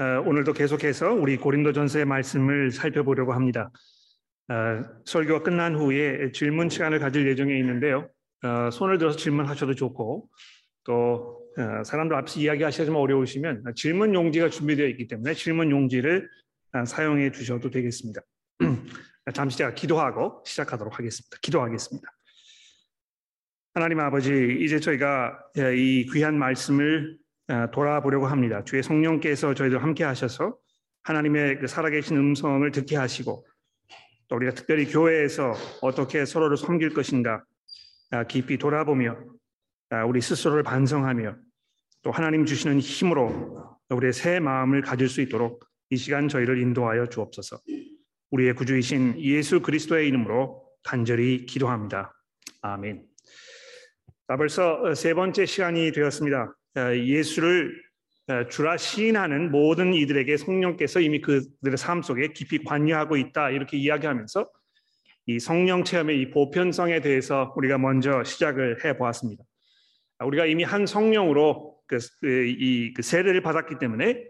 어, 오늘도 계속해서 우리 고린도전서의 말씀을 살펴보려고 합니다. 어, 설교가 끝난 후에 질문 시간을 가질 예정에 있는데요. 어, 손을 들어서 질문하셔도 좋고 또 사람들 앞서 이야기하시면 어려우시면 질문 용지가 준비되어 있기 때문에 질문 용지를 사용해 주셔도 되겠습니다. 잠시 제가 기도하고 시작하도록 하겠습니다. 기도하겠습니다. 하나님 아버지, 이제 저희가 이 귀한 말씀을 돌아보려고 합니다. 주의 성령께서 저희들 함께 하셔서 하나님의 그 살아계신 음성을 듣게 하시고 또 우리가 특별히 교회에서 어떻게 서로를 섬길 것인가 깊이 돌아보며 우리 스스로를 반성하며 또 하나님 주시는 힘으로 우리의 새 마음을 가질 수 있도록 이 시간 저희를 인도하여 주옵소서. 우리의 구주이신 예수 그리스도의 이름으로 간절히 기도합니다. 아멘. 자, 벌써 세 번째 시간이 되었습니다. 어, 예수를 어, 주라 시인하는 모든 이들에게 성령께서 이미 그들의 삶 속에 깊이 관여하고 있다 이렇게 이야기하면서 이 성령 체험의 이 보편성에 대해서 우리가 먼저 시작을 해 보았습니다. 아, 우리가 이미 한 성령으로 그, 그, 이, 그 세례를 받았기 때문에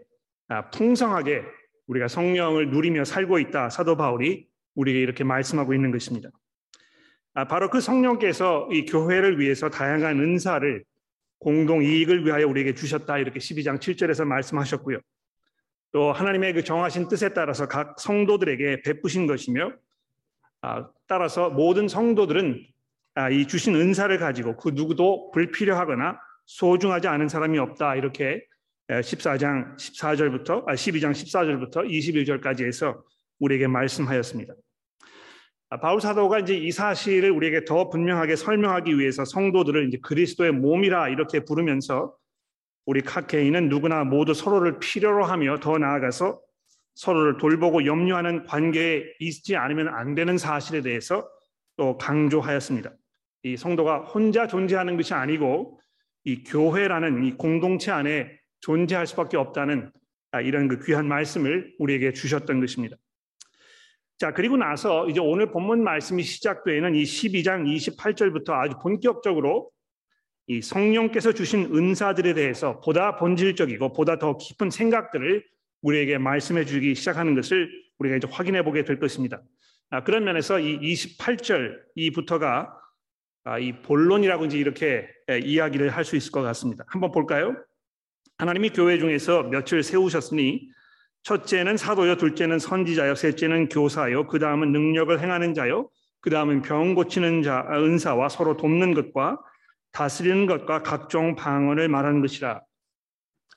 아, 풍성하게 우리가 성령을 누리며 살고 있다 사도 바울이 우리에게 이렇게 말씀하고 있는 것입니다. 아, 바로 그 성령께서 이 교회를 위해서 다양한 은사를 공동 이익을 위하여 우리에게 주셨다 이렇게 12장 7절에서 말씀하셨고요. 또 하나님의 그 정하신 뜻에 따라서 각 성도들에게 베푸신 것이며 아, 따라서 모든 성도들은 아, 이 주신 은사를 가지고 그 누구도 불필요하거나 소중하지 않은 사람이 없다 이렇게 14장 14절부터 12장 14절부터 21절까지 해서 우리에게 말씀하였습니다. 아, 바울 사도가 이제 이 사실을 우리에게 더 분명하게 설명하기 위해서 성도들을 이제 그리스도의 몸이라 이렇게 부르면서 우리 각 개인은 누구나 모두 서로를 필요로 하며 더 나아가서 서로를 돌보고 염려하는 관계에 있지 않으면 안 되는 사실에 대해서 또 강조하였습니다. 이 성도가 혼자 존재하는 것이 아니고 이 교회라는 이 공동체 안에 존재할 수밖에 없다는 아, 이런 그 귀한 말씀을 우리에게 주셨던 것입니다. 자, 그리고 나서 이제 오늘 본문 말씀이 시작되는 이 12장 28절부터 아주 본격적으로 이 성령께서 주신 은사들에 대해서 보다 본질적이고 보다 더 깊은 생각들을 우리에게 말씀해 주기 시작하는 것을 우리가 이제 확인해 보게 될 것입니다. 아, 그런 면에서 이 28절 이부터가 아, 이 본론이라고 이제 이렇게 이야기를 할 수 있을 것 같습니다. 한번 볼까요? 하나님이 교회 중에서 며칠 세우셨으니 첫째는 사도요, 둘째는 선지자요, 셋째는 교사요, 그 다음은 능력을 행하는 자요, 그 다음은 병 고치는 자, 은사와 서로 돕는 것과 다스리는 것과 각종 방언을 말하는 것이라.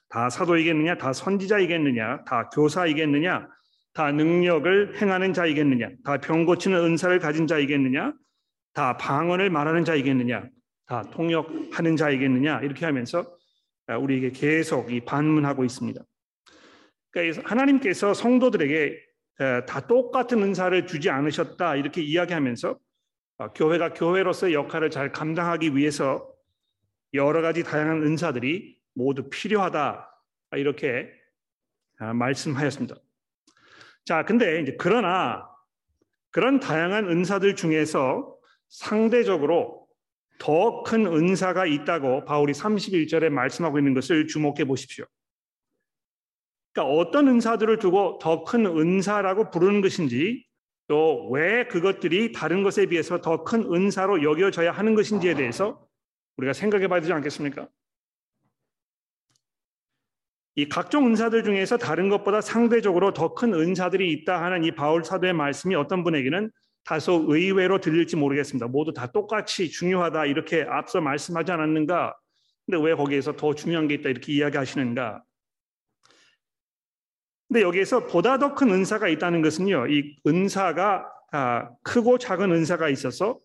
다 사도이겠느냐, 다 선지자이겠느냐, 다 교사이겠느냐, 다 능력을 행하는 자이겠느냐, 다 병 고치는 은사를 가진 자이겠느냐, 다 방언을 말하는 자이겠느냐, 다 통역하는 자이겠느냐, 이렇게 하면서 우리에게 계속 이 반문하고 있습니다. 그러니까 하나님께서 성도들에게 다 똑같은 은사를 주지 않으셨다 이렇게 이야기하면서 어, 교회가 교회로서의 역할을 잘 감당하기 위해서 여러 가지 다양한 은사들이 모두 필요하다 이렇게 아, 말씀하였습니다. 자, 근데 이제 그러나 그런 다양한 은사들 중에서 상대적으로 더 큰 은사가 있다고 바울이 31절에 말씀하고 있는 것을 주목해 보십시오. 그러니까 어떤 은사들을 두고 더 큰 은사라고 부르는 것인지 또 왜 그것들이 다른 것에 비해서 더 큰 은사로 여겨져야 하는 것인지에 대해서 우리가 생각해 봐야 되지 않겠습니까? 이 각종 은사들 중에서 다른 것보다 상대적으로 더 큰 은사들이 있다 하는 이 바울 사도의 말씀이 어떤 분에게는 다소 의외로 들릴지 모르겠습니다. 모두 다 똑같이 중요하다 이렇게 앞서 말씀하지 않았는가? 근데 왜 거기에서 더 중요한 게 있다 이렇게 이야기하시는가? 근데 여기에서 보다 더 큰 은사가 있다는 것은요, 이 은사가 아, 크고 작은 은사가 있어서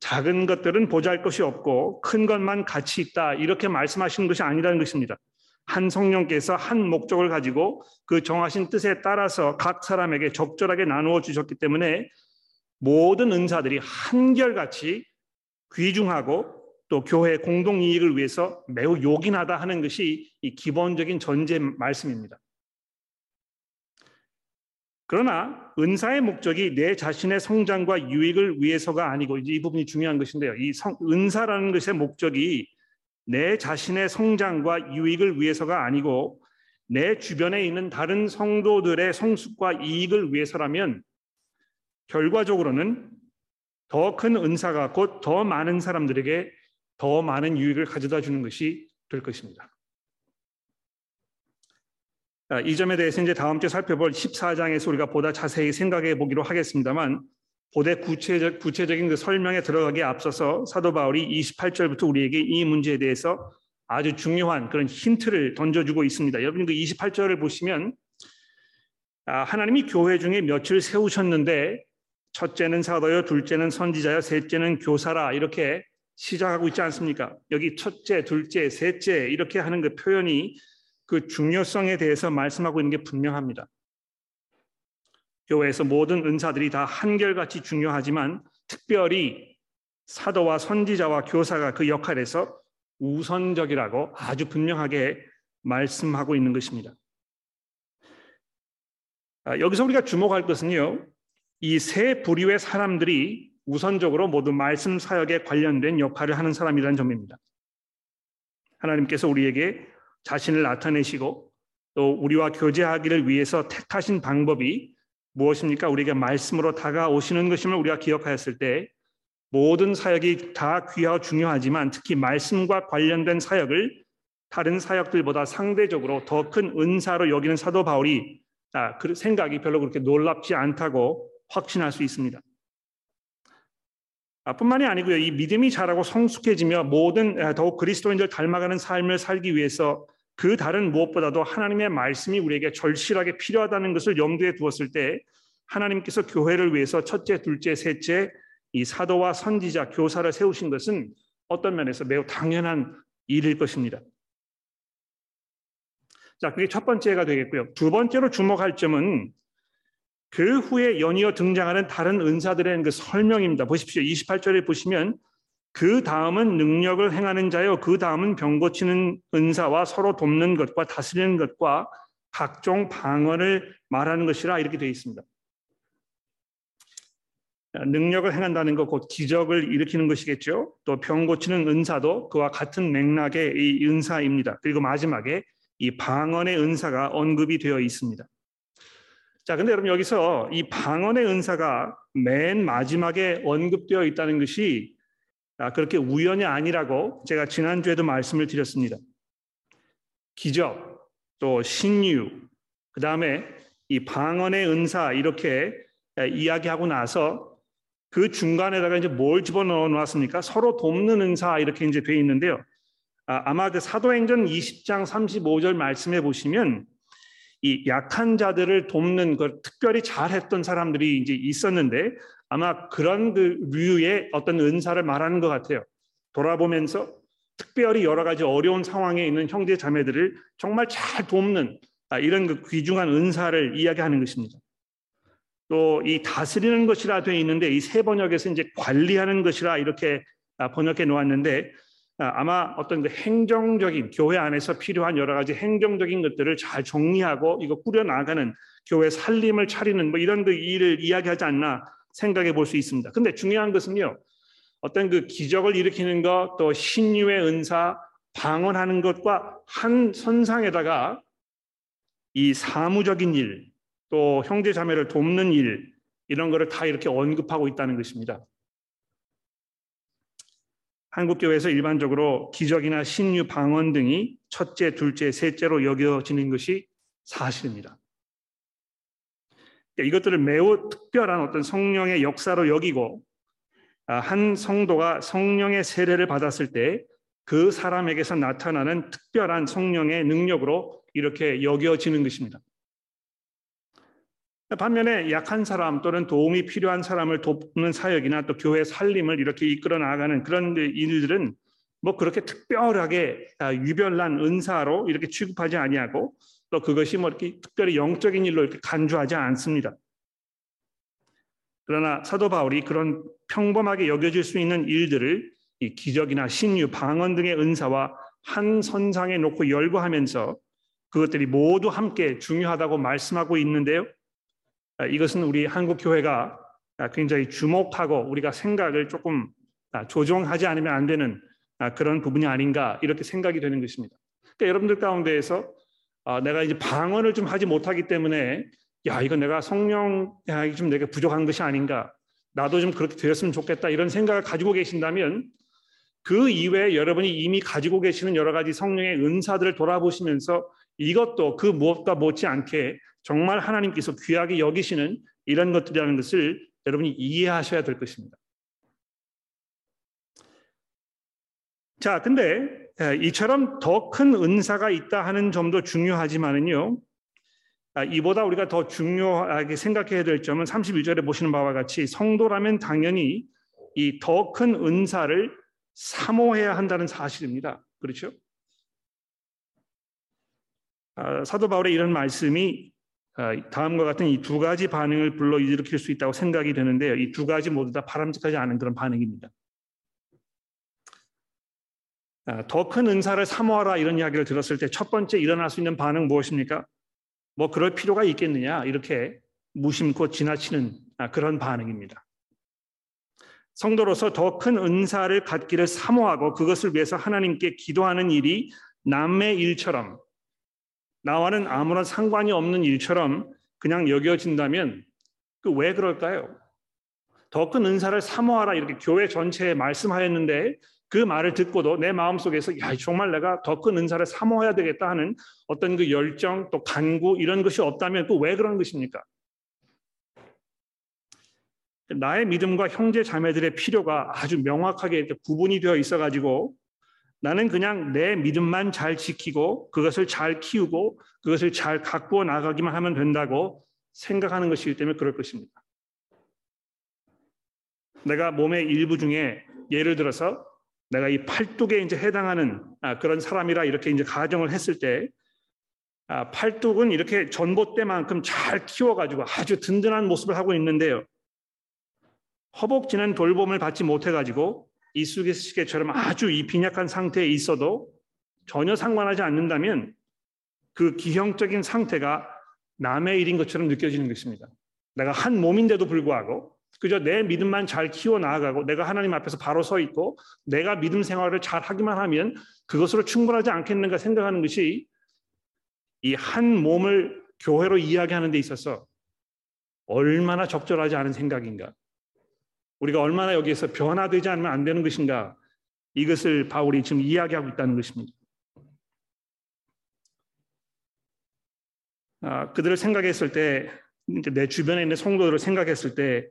작은 것들은 보잘 것이 없고 큰 것만 가치 있다 이렇게 말씀하시는 것이 아니라는 것입니다. 한 성령께서 한 목적을 가지고 그 정하신 뜻에 따라서 각 사람에게 적절하게 나누어 주셨기 때문에 모든 은사들이 한결같이 귀중하고 또 교회 공동 이익을 위해서 매우 요긴하다 하는 것이 이 기본적인 전제 말씀입니다. 그러나 은사의 목적이 내 자신의 성장과 유익을 위해서가 아니고 이 부분이 중요한 것인데요. 이 성, 은사라는 것의 목적이 내 자신의 성장과 유익을 위해서가 아니고 내 주변에 있는 다른 성도들의 성숙과 이익을 위해서라면 결과적으로는 더 큰 은사가 곧 더 많은 사람들에게 더 많은 유익을 가져다 주는 것이 될 것입니다. 이 점에 대해서 이제 다음 주에 살펴볼 14장에서 우리가 보다 자세히 생각해 보기로 하겠습니다만 보대 구체적, 구체적인 그 설명에 들어가기에 앞서서 사도 바울이 28절부터 우리에게 이 문제에 대해서 아주 중요한 그런 힌트를 던져주고 있습니다. 여러분 그 28절을 보시면 아, 하나님이 교회 중에 며칠 세우셨는데 첫째는 사도요, 둘째는 선지자요, 셋째는 교사라 이렇게 시작하고 있지 않습니까? 여기 첫째, 둘째, 셋째 이렇게 하는 그 표현이 그 중요성에 대해서 말씀하고 있는 게 분명합니다. 교회에서 모든 은사들이 다 한결같이 중요하지만 특별히 사도와 선지자와 교사가 그 역할에서 우선적이라고 아주 분명하게 말씀하고 있는 것입니다. 아, 여기서 우리가 주목할 것은요, 이 세 부류의 사람들이 우선적으로 모두 말씀 사역에 관련된 역할을 하는 사람이라는 점입니다. 하나님께서 우리에게 자신을 나타내시고 또 우리와 교제하기를 위해서 택하신 방법이 무엇입니까? 우리에게 말씀으로 다가오시는 것임을 우리가 기억하였을 때 모든 사역이 다 귀하고 중요하지만 특히 말씀과 관련된 사역을 다른 사역들보다 상대적으로 더 큰 은사로 여기는 사도 바울이 아, 그 생각이 별로 그렇게 놀랍지 않다고 확신할 수 있습니다. 아, 뿐만이 아니고요. 이 믿음이 자라고 성숙해지며 모든 아, 더욱 그리스도인들 닮아가는 삶을 살기 위해서 그 다른 무엇보다도 하나님의 말씀이 우리에게 절실하게 필요하다는 것을 염두에 두었을 때 하나님께서 교회를 위해서 첫째, 둘째, 셋째 이 사도와 선지자, 교사를 세우신 것은 어떤 면에서 매우 당연한 일일 것입니다. 자, 그게 첫 번째가 되겠고요. 두 번째로 주목할 점은 그 후에 연이어 등장하는 다른 은사들의 그 설명입니다. 보십시오. 28절에 보시면 그 다음은 능력을 행하는 자요. 그 다음은 병 고치는 은사와 서로 돕는 것과 다스리는 것과 각종 방언을 말하는 것이라 이렇게 되어 있습니다. 능력을 행한다는 것 곧 기적을 일으키는 것이겠죠. 또 병 고치는 은사도 그와 같은 맥락의 이 은사입니다. 그리고 마지막에 이 방언의 은사가 언급이 되어 있습니다. 자, 근데 여러분 여기서 이 방언의 은사가 맨 마지막에 언급되어 있다는 것이 아, 그렇게 우연이 아니라고 제가 지난주에도 말씀을 드렸습니다. 기적, 또 신유, 그 다음에 이 방언의 은사 이렇게 이야기하고 나서 그 중간에다가 이제 뭘 집어넣어 놨습니까? 서로 돕는 은사 이렇게 이제 돼 있는데요. 아, 마 그 사도행전 20장 35절 말씀해 보시면 이 약한 자들을 돕는 걸 특별히 잘했던 사람들이 이제 있었는데 아마 그런 그 류의 어떤 은사를 말하는 것 같아요. 돌아보면서 특별히 여러 가지 어려운 상황에 있는 형제 자매들을 정말 잘 돕는 아, 이런 그 귀중한 은사를 이야기하는 것입니다. 또 이 다스리는 것이라 되어 있는데 이 세 번역에서 이제 관리하는 것이라 이렇게 아, 번역해 놓았는데 아, 아마 어떤 그 행정적인 교회 안에서 필요한 여러 가지 행정적인 것들을 잘 정리하고 이거 꾸려 나가는 교회 살림을 차리는 뭐 이런 그 일을 이야기하지 않나 생각해 볼 수 있습니다. 근데 중요한 것은요. 어떤 그 기적을 일으키는 것, 또 신유의 은사, 방언하는 것과 한 선상에다가 이 사무적인 일, 또 형제 자매를 돕는 일 이런 거를 다 이렇게 언급하고 있다는 것입니다. 한국 교회에서 일반적으로 기적이나 신유 방언 등이 첫째, 둘째, 셋째로 여겨지는 것이 사실입니다. 그러니까 이것들을 매우 특별한 어떤 성령의 역사로 여기고 아, 한 성도가 성령의 세례를 받았을 때 그 사람에게서 나타나는 특별한 성령의 능력으로 이렇게 여겨지는 것입니다. 반면에 약한 사람 또는 도움이 필요한 사람을 돕는 사역이나 또 교회 살림을 이렇게 이끌어 나가는 그런 일들은 뭐 그렇게 특별하게 아, 유별난 은사로 이렇게 취급하지 아니하고 또 그것이 뭐 이렇게 특별히 영적인 일로 이렇게 간주하지 않습니다. 그러나 사도 바울이 그런 평범하게 여겨질 수 있는 일들을 이 기적이나 신유, 방언 등의 은사와 한 선상에 놓고 열거하면서 그것들이 모두 함께 중요하다고 말씀하고 있는데요. 아, 이것은 우리 한국 교회가 굉장히 주목하고 우리가 생각을 조금 아, 조정하지 않으면 안 되는 아, 그런 부분이 아닌가 이렇게 생각이 되는 것입니다. 그러니까 여러분들 가운데에서 아, 내가 이제 방언을 좀 하지 못하기 때문에 야 이거 내가 성령이 좀 내가 부족한 것이 아닌가 나도 좀 그렇게 되었으면 좋겠다 이런 생각을 가지고 계신다면 그 이외에 여러분이 이미 가지고 계시는 여러 가지 성령의 은사들을 돌아보시면서 이것도 그 무엇과 못지않게 정말 하나님께서 귀하게 여기시는 이런 것들이라는 것을 여러분이 이해하셔야 될 것입니다. 자, 근데 이처럼 더 큰 은사가 있다 하는 점도 중요하지만은요. 아, 이보다 우리가 더 중요하게 생각해야 될 점은 31절에 보시는 바와 같이 성도라면 당연히 이 더 큰 은사를 사모해야 한다는 사실입니다. 그렇죠? 아, 사도 바울의 이런 말씀이 아, 다음과 같은 이 두 가지 반응을 불러 일으킬 수 있다고 생각이 되는데요. 이 두 가지 모두 다 바람직하지 않은 그런 반응입니다. 아, 더큰 은사를 사모하라 이런 이야기를 들었을 때 첫 번째 일어날 수 있는 반응 무엇입니까? 뭐 그럴 필요가 있겠느냐 이렇게 무심코 지나치는 그런 반응입니다. 성도로서 더 큰 은사를 갖기를 사모하고 그것을 위해서 하나님께 기도하는 일이 남의 일처럼 나와는 아무런 상관이 없는 일처럼 그냥 여겨진다면 그 왜 그럴까요? 더 큰 은사를 사모하라 이렇게 교회 전체에 말씀하였는데 그 말을 듣고도 내 마음속에서 야 정말 내가 더 큰 은사를 사모해야 되겠다 하는 어떤 그 열정 또 간구 이런 것이 없다면 또 왜 그런 것입니까? 나의 믿음과 형제 자매들의 필요가 아주 명확하게 구분이 되어 있어 가지고 나는 그냥 내 믿음만 잘 지키고 그것을 잘 키우고 그것을 잘 갖고 나가기만 하면 된다고 생각하는 것이기 때문에 그럴 것입니다. 내가 몸의 일부 중에 예를 들어서 내가 이 팔뚝에 이제 해당하는 아, 그런 사람이라 이렇게 이제 가정을 했을 때 아, 팔뚝은 이렇게 전봇대만큼 잘 키워가지고 아주 든든한 모습을 하고 있는데요. 허벅지는 돌봄을 받지 못해가지고 이수기시계처럼 아주 이 빈약한 상태에 있어도 전혀 상관하지 않는다면 그 기형적인 상태가 남의 일인 것처럼 느껴지는 것입니다. 내가 한 몸인데도 불구하고 그저 내 믿음만 잘 키워 나아가고 내가 하나님 앞에서 바로 서 있고 내가 믿음 생활을 잘 하기만 하면 그것으로 충분하지 않겠는가 생각하는 것이 이 한 몸을 교회로 이야기하는 데 있어서 얼마나 적절하지 않은 생각인가. 우리가 얼마나 여기에서 변화되지 않으면 안 되는 것인가 이것을 바울이 지금 이야기하고 있다는 것입니다. 아, 그들을 생각했을 때, 내 주변에 있는 성도들을 생각했을 때,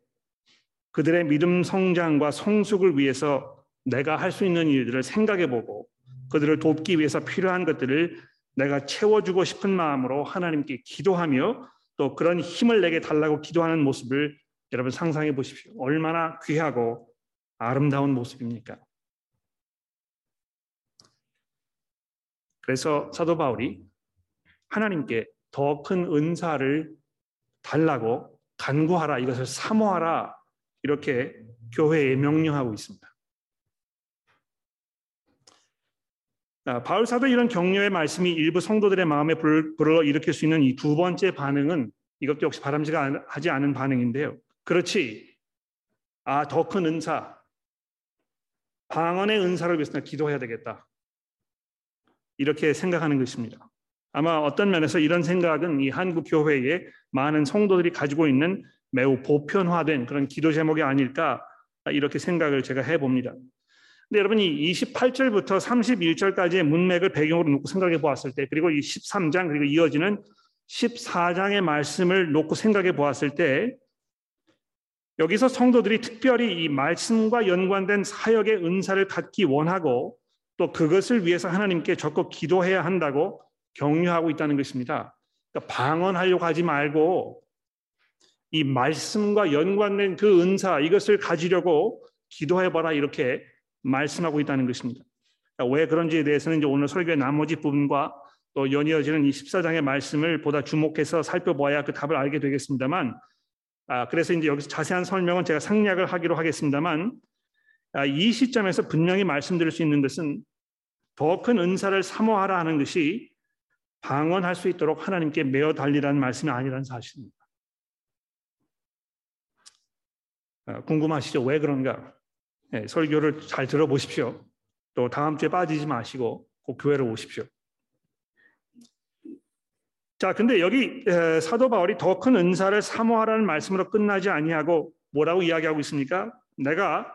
그들의 믿음 성장과 성숙을 위해서 내가 할 수 있는 일들을 생각해보고, 그들을 돕기 위해서 필요한 것들을 내가 채워주고 싶은 마음으로 하나님께 기도하며 또 그런 힘을 내게 달라고 기도하는 모습을 여러분 상상해 보십시오. 얼마나 귀하고 아름다운 모습입니까? 그래서 사도 바울이 하나님께 더 큰 은사를 달라고 간구하라 이것을 사모하라 이렇게 교회에 명령하고 있습니다. 바울 사도 이런 격려의 말씀이 일부 성도들의 마음에 불어 일으킬 수 있는 이 두 번째 반응은 이것도 역시 바람직하지 않은 반응인데요. 그렇지. 아, 더 큰 은사. 방언의 은사를 위해서 기도해야 되겠다. 이렇게 생각하는 것입니다. 아마 어떤 면에서 이런 생각은 이 한국 교회에 많은 성도들이 가지고 있는 매우 보편화된 그런 기도 제목이 아닐까 이렇게 생각을 제가 해봅니다. 근데 여러분 이 28절부터 31절까지의 문맥을 배경으로 놓고 생각해 보았을 때 그리고 이 13장 그리고 이어지는 14장의 말씀을 놓고 생각해 보았을 때 여기서 성도들이 특별히 이 말씀과 연관된 사역의 은사를 갖기 원하고 또 그것을 위해서 하나님께 적극 기도해야 한다고 격려하고 있다는 것입니다. 그러니까 방언하려고 하지 말고 이 말씀과 연관된 그 은사 이것을 가지려고 기도해봐라 이렇게 말씀하고 있다는 것입니다. 그러니까 왜 그런지에 대해서는 이제 오늘 설교의 나머지 부분과 또 연이어지는 이 14장의 말씀을 보다 주목해서 살펴봐야 그 답을 알게 되겠습니다만 아, 그래서 이제 여기서 자세한 설명은 제가 상략을 하기로 하겠습니다만 아, 이 시점에서 분명히 말씀드릴 수 있는 것은 더 큰 은사를 사모하라 하는 것이 방언할 수 있도록 하나님께 매어 달리라는 말씀이 아니라는 사실입니다. 아, 궁금하시죠? 왜 그런가? 네, 설교를 잘 들어보십시오. 또 다음 주에 빠지지 마시고 꼭 교회로 오십시오. 자, 근데 여기 사도 바울이 더 큰 은사를 사모하라는 말씀으로 끝나지 아니하고 뭐라고 이야기하고 있습니까? 내가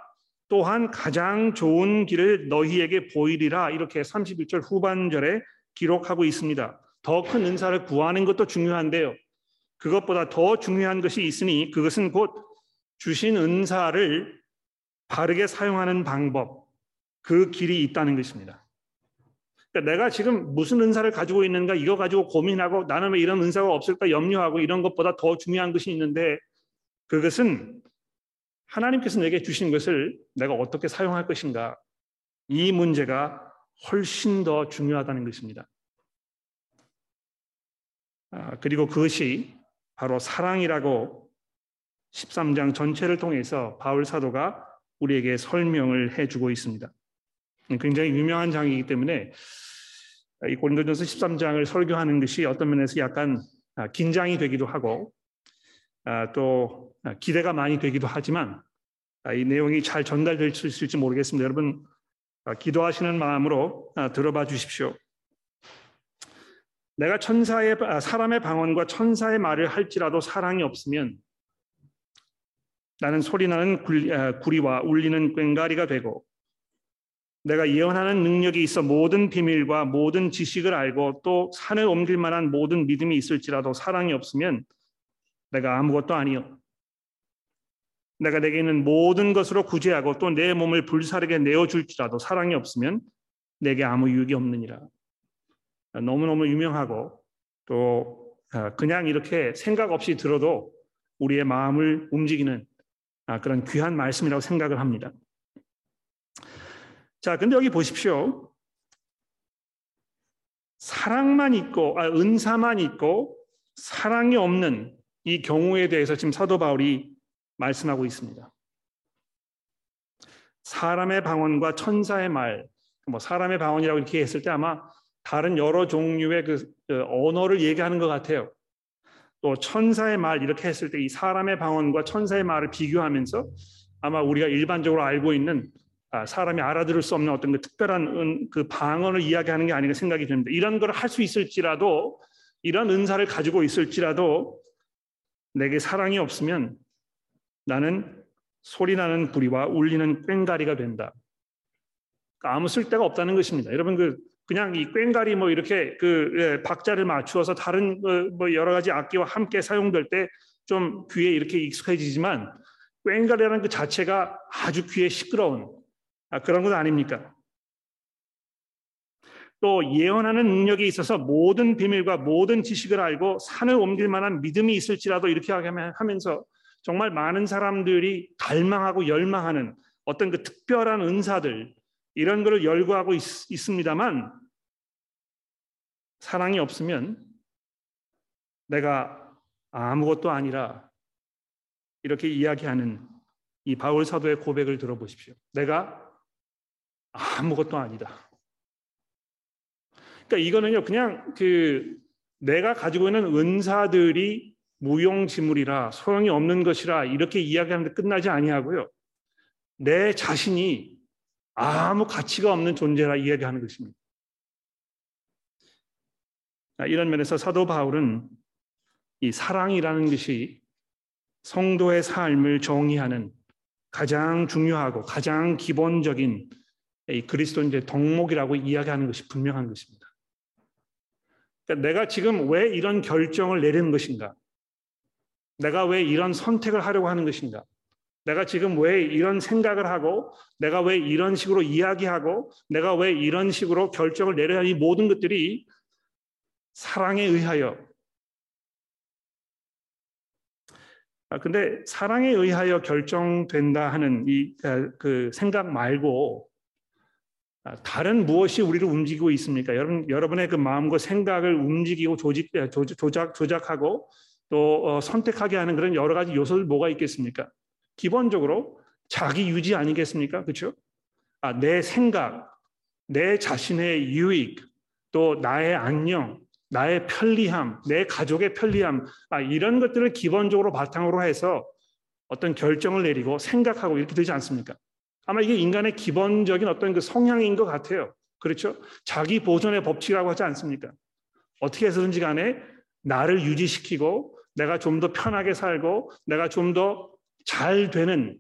또한 가장 좋은 길을 너희에게 보이리라 이렇게 31절 후반절에 기록하고 있습니다. 더 큰 은사를 구하는 것도 중요한데요. 그것보다 더 중요한 것이 있으니 그것은 곧 주신 은사를 바르게 사용하는 방법, 그 길이 있다는 것입니다. 그러니까 내가 지금 무슨 은사를 가지고 있는가 이거 가지고 고민하고 나는 왜 이런 은사가 없을까 염려하고 이런 것보다 더 중요한 것이 있는데 그것은 하나님께서 내게 주신 것을 내가 어떻게 사용할 것인가 이 문제가 훨씬 더 중요하다는 것입니다. 아, 그리고 그것이 바로 사랑이라고 13장 전체를 통해서 바울 사도가 우리에게 설명을 해주고 있습니다. 굉장히 유명한 장이기 때문에 이 고린도전서 13장을 설교하는 것이 어떤 면에서 약간 아, 긴장이 되기도 하고 아, 또 기대가 많이 되기도 하지만 이 내용이 잘 전달될 수 있을지 모르겠습니다. 여러분 기도하시는 마음으로 들어봐 주십시오. 내가 천사의 사람의 방언과 천사의 말을 할지라도 사랑이 없으면 나는 소리나는 구리와 울리는 꽹가리가 되고 내가 예언하는 능력이 있어 모든 비밀과 모든 지식을 알고 또 산을 옮길 만한 모든 믿음이 있을지라도 사랑이 없으면 내가 아무것도 아니요. 내가 내게 있는 모든 것으로 구제하고 또 내 몸을 불사르게 내어줄지라도 사랑이 없으면 내게 아무 유익이 없느니라. 너무너무 유명하고 또 아, 그냥 이렇게 생각 없이 들어도 우리의 마음을 움직이는 아, 그런 귀한 말씀이라고 생각을 합니다. 자, 근데 여기 보십시오. 사랑만 있고, 아, 은사만 있고, 사랑이 없는 이 경우에 대해서 지금 사도 바울이 말씀하고 있습니다. 사람의 방언과 천사의 말, 뭐 사람의 방언이라고 이렇게 했을 때 아마 다른 여러 종류의 그, 그 언어를 얘기하는 것 같아요. 또 천사의 말 이렇게 했을 때 이 사람의 방언과 천사의 말을 비교하면서 아마 우리가 일반적으로 알고 있는 아, 사람이 알아들을 수 없는 어떤 그 특별한 그 방언을 이야기하는 게 아닌가 생각이 듭니다. 이런 걸 할 수 있을지라도 이런 은사를 가지고 있을지라도 내게 사랑이 없으면 나는 소리나는 부리와 울리는 꽹가리가 된다. 그러니까 아무 쓸데가 없다는 것입니다. 여러분 그 그냥 이 꽹가리 뭐 이렇게 그 예, 박자를 맞추어서 다른 어, 뭐 여러 가지 악기와 함께 사용될 때 좀 귀에 이렇게 익숙해지지만 꽹가리라는 그 자체가 아주 귀에 시끄러운 아, 그런 것 아닙니까? 또 예언하는 능력이 있어서 모든 비밀과 모든 지식을 알고 산을 옮길 만한 믿음이 있을지라도 이렇게 하면서 정말 많은 사람들이 갈망하고 열망하는 어떤 그 특별한 은사들 이런 것을 열거하고 있, 습니다만 사랑이 없으면 내가 아무것도 아니라 이렇게 이야기하는 이 바울 사도의 고백을 들어보십시오. 내가 아무것도 아니다. 그러니까 이거는요, 그냥 그 내가 가지고 있는 은사들이 무용지물이라 소용이 없는 것이라 이렇게 이야기하는데 끝나지 아니하고요. 내 자신이 아무 가치가 없는 존재라 이야기하는 것입니다. 이런 면에서 사도 바울은 이 사랑이라는 것이 성도의 삶을 정의하는 가장 중요하고 가장 기본적인 이 그리스도인의 덕목이라고 이야기하는 것이 분명한 것입니다. 그러니까 내가 지금 왜 이런 결정을 내리는 것인가? 내가 왜 이런 선택을 하려고 하는 것인가? 내가 지금 왜 이런 생각을 하고 내가 왜 이런 식으로 이야기하고 내가 왜 이런 식으로 결정을 내려야 이 모든 것들이 사랑에 의하여 아 근데 사랑에 의하여 결정된다 하는 이그 아, 생각 말고 아, 다른 무엇이 우리를 움직이고 있습니까? 여러분 여러분의 그 마음과 생각을 움직이고 조직 조작 조작하고 또 어, 선택하게 하는 그런 여러 가지 요소들 뭐가 있겠습니까? 기본적으로 자기 유지 아니겠습니까? 그렇죠? 아, 내 생각, 내 자신의 유익, 또 나의 안녕, 나의 편리함, 내 가족의 편리함, 아, 이런 것들을 기본적으로 바탕으로 해서 어떤 결정을 내리고 생각하고 이렇게 되지 않습니까? 아마 이게 인간의 기본적인 어떤 그 성향인 것 같아요. 그렇죠? 자기 보존의 법칙이라고 하지 않습니까? 어떻게 해서든지 간에 나를 유지시키고 내가 좀 더 편하게 살고 내가 좀 더 잘 되는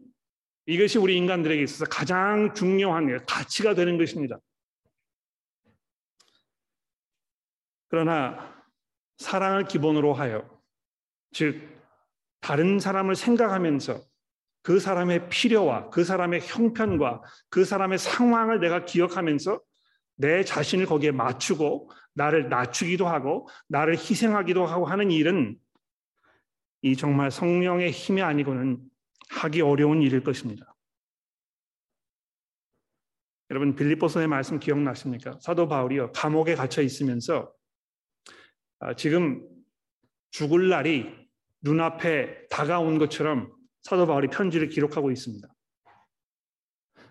이것이 우리 인간들에게 있어서 가장 중요한 가치가 되는 것입니다. 그러나 사랑을 기본으로 하여 즉 다른 사람을 생각하면서 그 사람의 필요와 그 사람의 형편과 그 사람의 상황을 내가 기억하면서 내 자신을 거기에 맞추고 나를 낮추기도 하고 나를 희생하기도 하고 하는 일은 이 정말 성령의 힘이 아니고는 하기 어려운 일일 것입니다. 여러분 빌립보서의 말씀 기억나십니까? 사도 바울이요 감옥에 갇혀 있으면서 아, 지금 죽을 날이 눈앞에 다가온 것처럼 사도 바울이 편지를 기록하고 있습니다.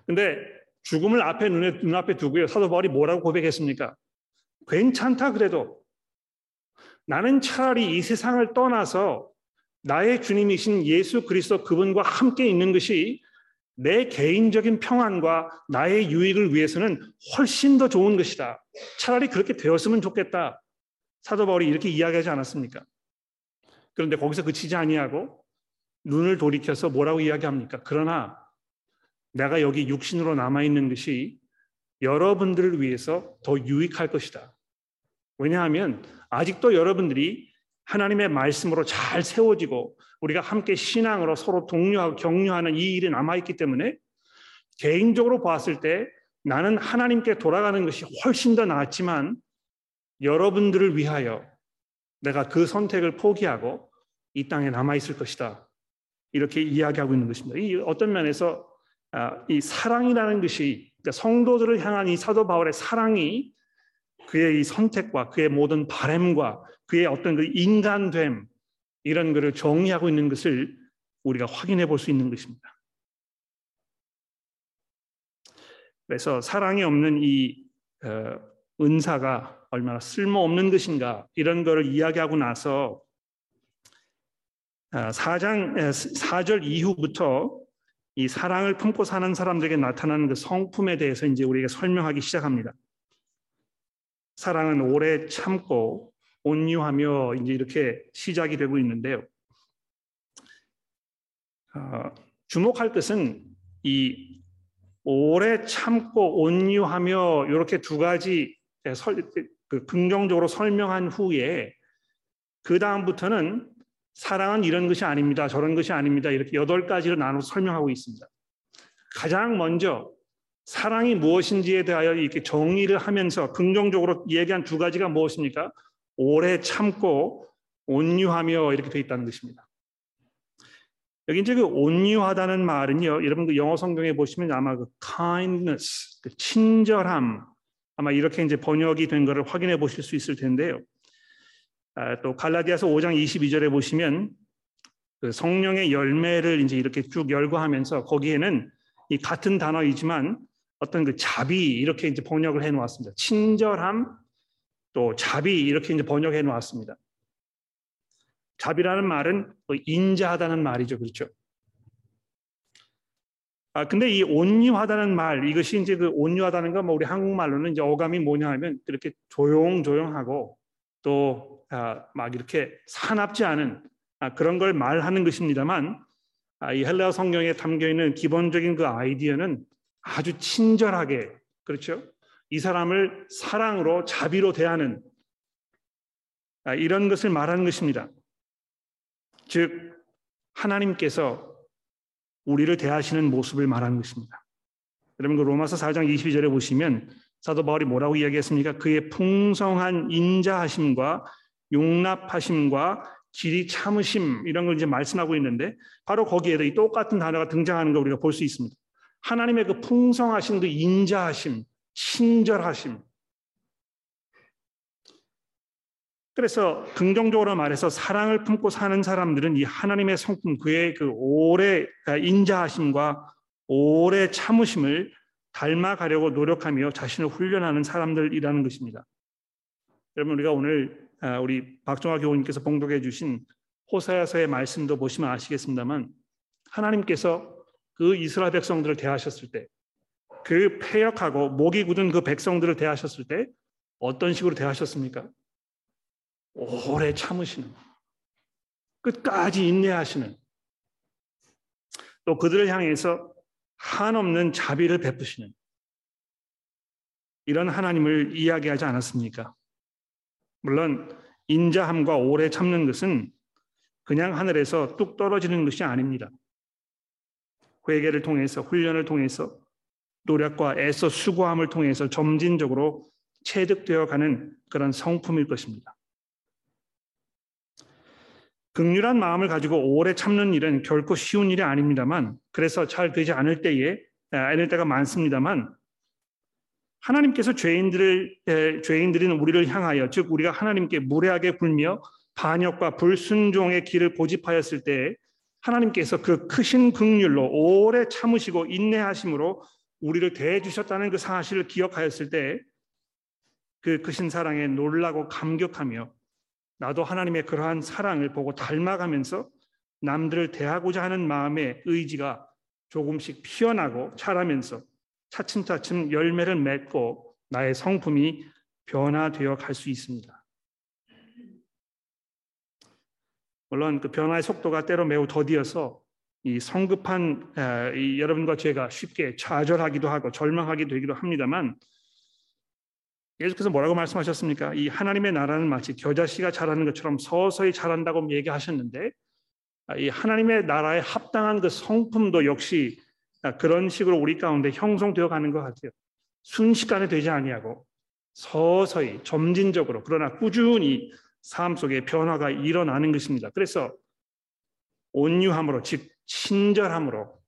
근데 죽음을 앞에 눈에 눈앞에 두고요. 사도 바울이 뭐라고 고백했습니까? 괜찮다 그래도 나는 차라리 이 세상을 떠나서 나의 주님이신 예수 그리스도 그분과 함께 있는 것이 내 개인적인 평안과 나의 유익을 위해서는 훨씬 더 좋은 것이다. 차라리 그렇게 되었으면 좋겠다. 사도 바울이 이렇게 이야기하지 않았습니까? 그런데 거기서 그치지 아니하고 눈을 돌이켜서 뭐라고 이야기합니까? 그러나 내가 여기 육신으로 남아 있는 것이 여러분들을 위해서 더 유익할 것이다. 왜냐하면 아직도 여러분들이 하나님의 말씀으로 잘 세워지고 우리가 함께 신앙으로 서로 독려하고 격려하는 이 일이 남아있기 때문에 개인적으로 봤을 때 나는 하나님께 돌아가는 것이 훨씬 더 낫지만 여러분들을 위하여 내가 그 선택을 포기하고 이 땅에 남아있을 것이다. 이렇게 이야기하고 있는 것입니다. 이 어떤 면에서 아, 이 사랑이라는 것이 그러니까 성도들을 향한 이 사도 바울의 사랑이 그의 이 선택과 그의 모든 바램과 그의 어떤 그 인간됨 이런 것을 정의하고 있는 것을 우리가 확인해 볼 수 있는 것입니다. 그래서 사랑이 없는 이 어, 은사가 얼마나 쓸모없는 것인가 이런 것을 이야기하고 나서 4장 아, 4절 이후부터 이 사랑을 품고 사는 사람들에게 나타나는 그 성품에 대해서 이제 우리가 설명하기 시작합니다. 사랑은 오래 참고 온유하며 이제 이렇게 시작이 되고 있는데요. 어, 주목할 것은 이 오래 참고 온유하며 이렇게 두 가지 설, 그 긍정적으로 설명한 후에 그 다음부터는 사랑은 이런 것이 아닙니다. 저런 것이 아닙니다. 이렇게 여덟 가지로 나눠서 설명하고 있습니다. 가장 먼저 사랑이 무엇인지에 대하여 이렇게 정의를 하면서 긍정적으로 얘기한 두 가지가 무엇입니까? 오래 참고 온유하며 이렇게 되어 있다는 것입니다. 여기 이제 그 온유하다는 말은요, 여러분 그 영어 성경에 보시면 아마 그 kindness, 그 친절함, 아마 이렇게 이제 번역이 된 것을 확인해 보실 수 있을 텐데요. 아, 또 갈라디아서 5장 22절에 보시면 그 성령의 열매를 이제 이렇게 쭉 열거하면서 거기에는 이 같은 단어이지만 어떤 그 자비 이렇게 이제 번역을 해 놓았습니다. 친절함 또 자비 이렇게 이제 번역해 놓았습니다. 자비라는 말은 뭐 인자하다는 말이죠. 그렇죠? 아, 근데 이 온유하다는 말, 이것이 이제 그 온유하다는 건 뭐 우리 한국말로는 이제 어감이 뭐냐 하면 이렇게 조용조용하고 또, 아, 막 이렇게 사납지 않은 아, 그런 걸 말하는 것입니다만 아, 이 헬라어 성경에 담겨 있는 기본적인 그 아이디어는 아주 친절하게, 그렇죠? 이 사람을 사랑으로 자비로 대하는 아, 이런 것을 말하는 것입니다. 즉, 하나님께서 우리를 대하시는 모습을 말하는 것입니다. 여러분 그 로마서 4장 22절에 보시면 사도 바울이 뭐라고 이야기했습니까? 그의 풍성한 인자하심과 용납하심과 길이 참으심 이런 걸 이제 말씀하고 있는데 바로 거기에도 이 똑같은 단어가 등장하는 걸 우리가 볼 수 있습니다. 하나님의 그 풍성하신 그 인자하심, 친절하심. 그래서 긍정적으로 말해서 사랑을 품고 사는 사람들은 이 하나님의 성품, 그의 그 오래 인자하심과 오래 참으심을 닮아가려고 노력하며 자신을 훈련하는 사람들이라는 것입니다. 여러분 우리가 오늘 아, 우리 박종화 교우님께서 봉독해 주신 호사야서의 말씀도 보시면 아시겠습니다만 하나님께서 그 이스라엘 백성들을 대하셨을 때 그 폐역하고 목이 굳은 그 백성들을 대하셨을 때 어떤 식으로 대하셨습니까? 오래 참으시는 끝까지 인내하시는 또 그들을 향해서 한없는 자비를 베푸시는 이런 하나님을 이야기하지 않았습니까? 물론 인자함과 오래 참는 것은 그냥 하늘에서 뚝 떨어지는 것이 아닙니다. 회개를 통해서 훈련을 통해서 노력과 애써 수고함을 통해서 점진적으로 체득되어 가는 그런 성품일 것입니다. 극률한 마음을 가지고 오래 참는 일은 결코 쉬운 일이 아닙니다만 그래서 잘 되지 않을 때에 않을 때가 많습니다만 하나님께서 죄인들을 죄인들인 우리를 향하여 즉 우리가 하나님께 무례하게 굴며 반역과 불순종의 길을 고집하였을 때 하나님께서 그 크신 극률로 오래 참으시고 인내하심으로 우리를 대해 주셨다는 그 사실을 기억하였을 때 그 크신 사랑에 놀라고 감격하며 나도 하나님의 그러한 사랑을 보고 닮아가면서 남들을 대하고자 하는 마음의 의지가 조금씩 피어나고 자라면서 차츰차츰 열매를 맺고 나의 성품이 변화되어 갈 수 있습니다. 물론 그 변화의 속도가 때로 매우 더디어서 이 성급한 이 여러분과 제가 쉽게 좌절하기도 하고 절망하게 되기도 합니다만 예수께서 뭐라고 말씀하셨습니까? 이 하나님의 나라는 마치 겨자씨가 자라는 것처럼 서서히 자란다고 얘기하셨는데 이 하나님의 나라에 합당한 그 성품도 역시 그런 식으로 우리 가운데 형성되어 가는 것 같아요. 순식간에 되지 아니하고 서서히 점진적으로 그러나 꾸준히 삶 속에 변화가 일어나는 것입니다. 그래서 온유함으로 즉 친절함으로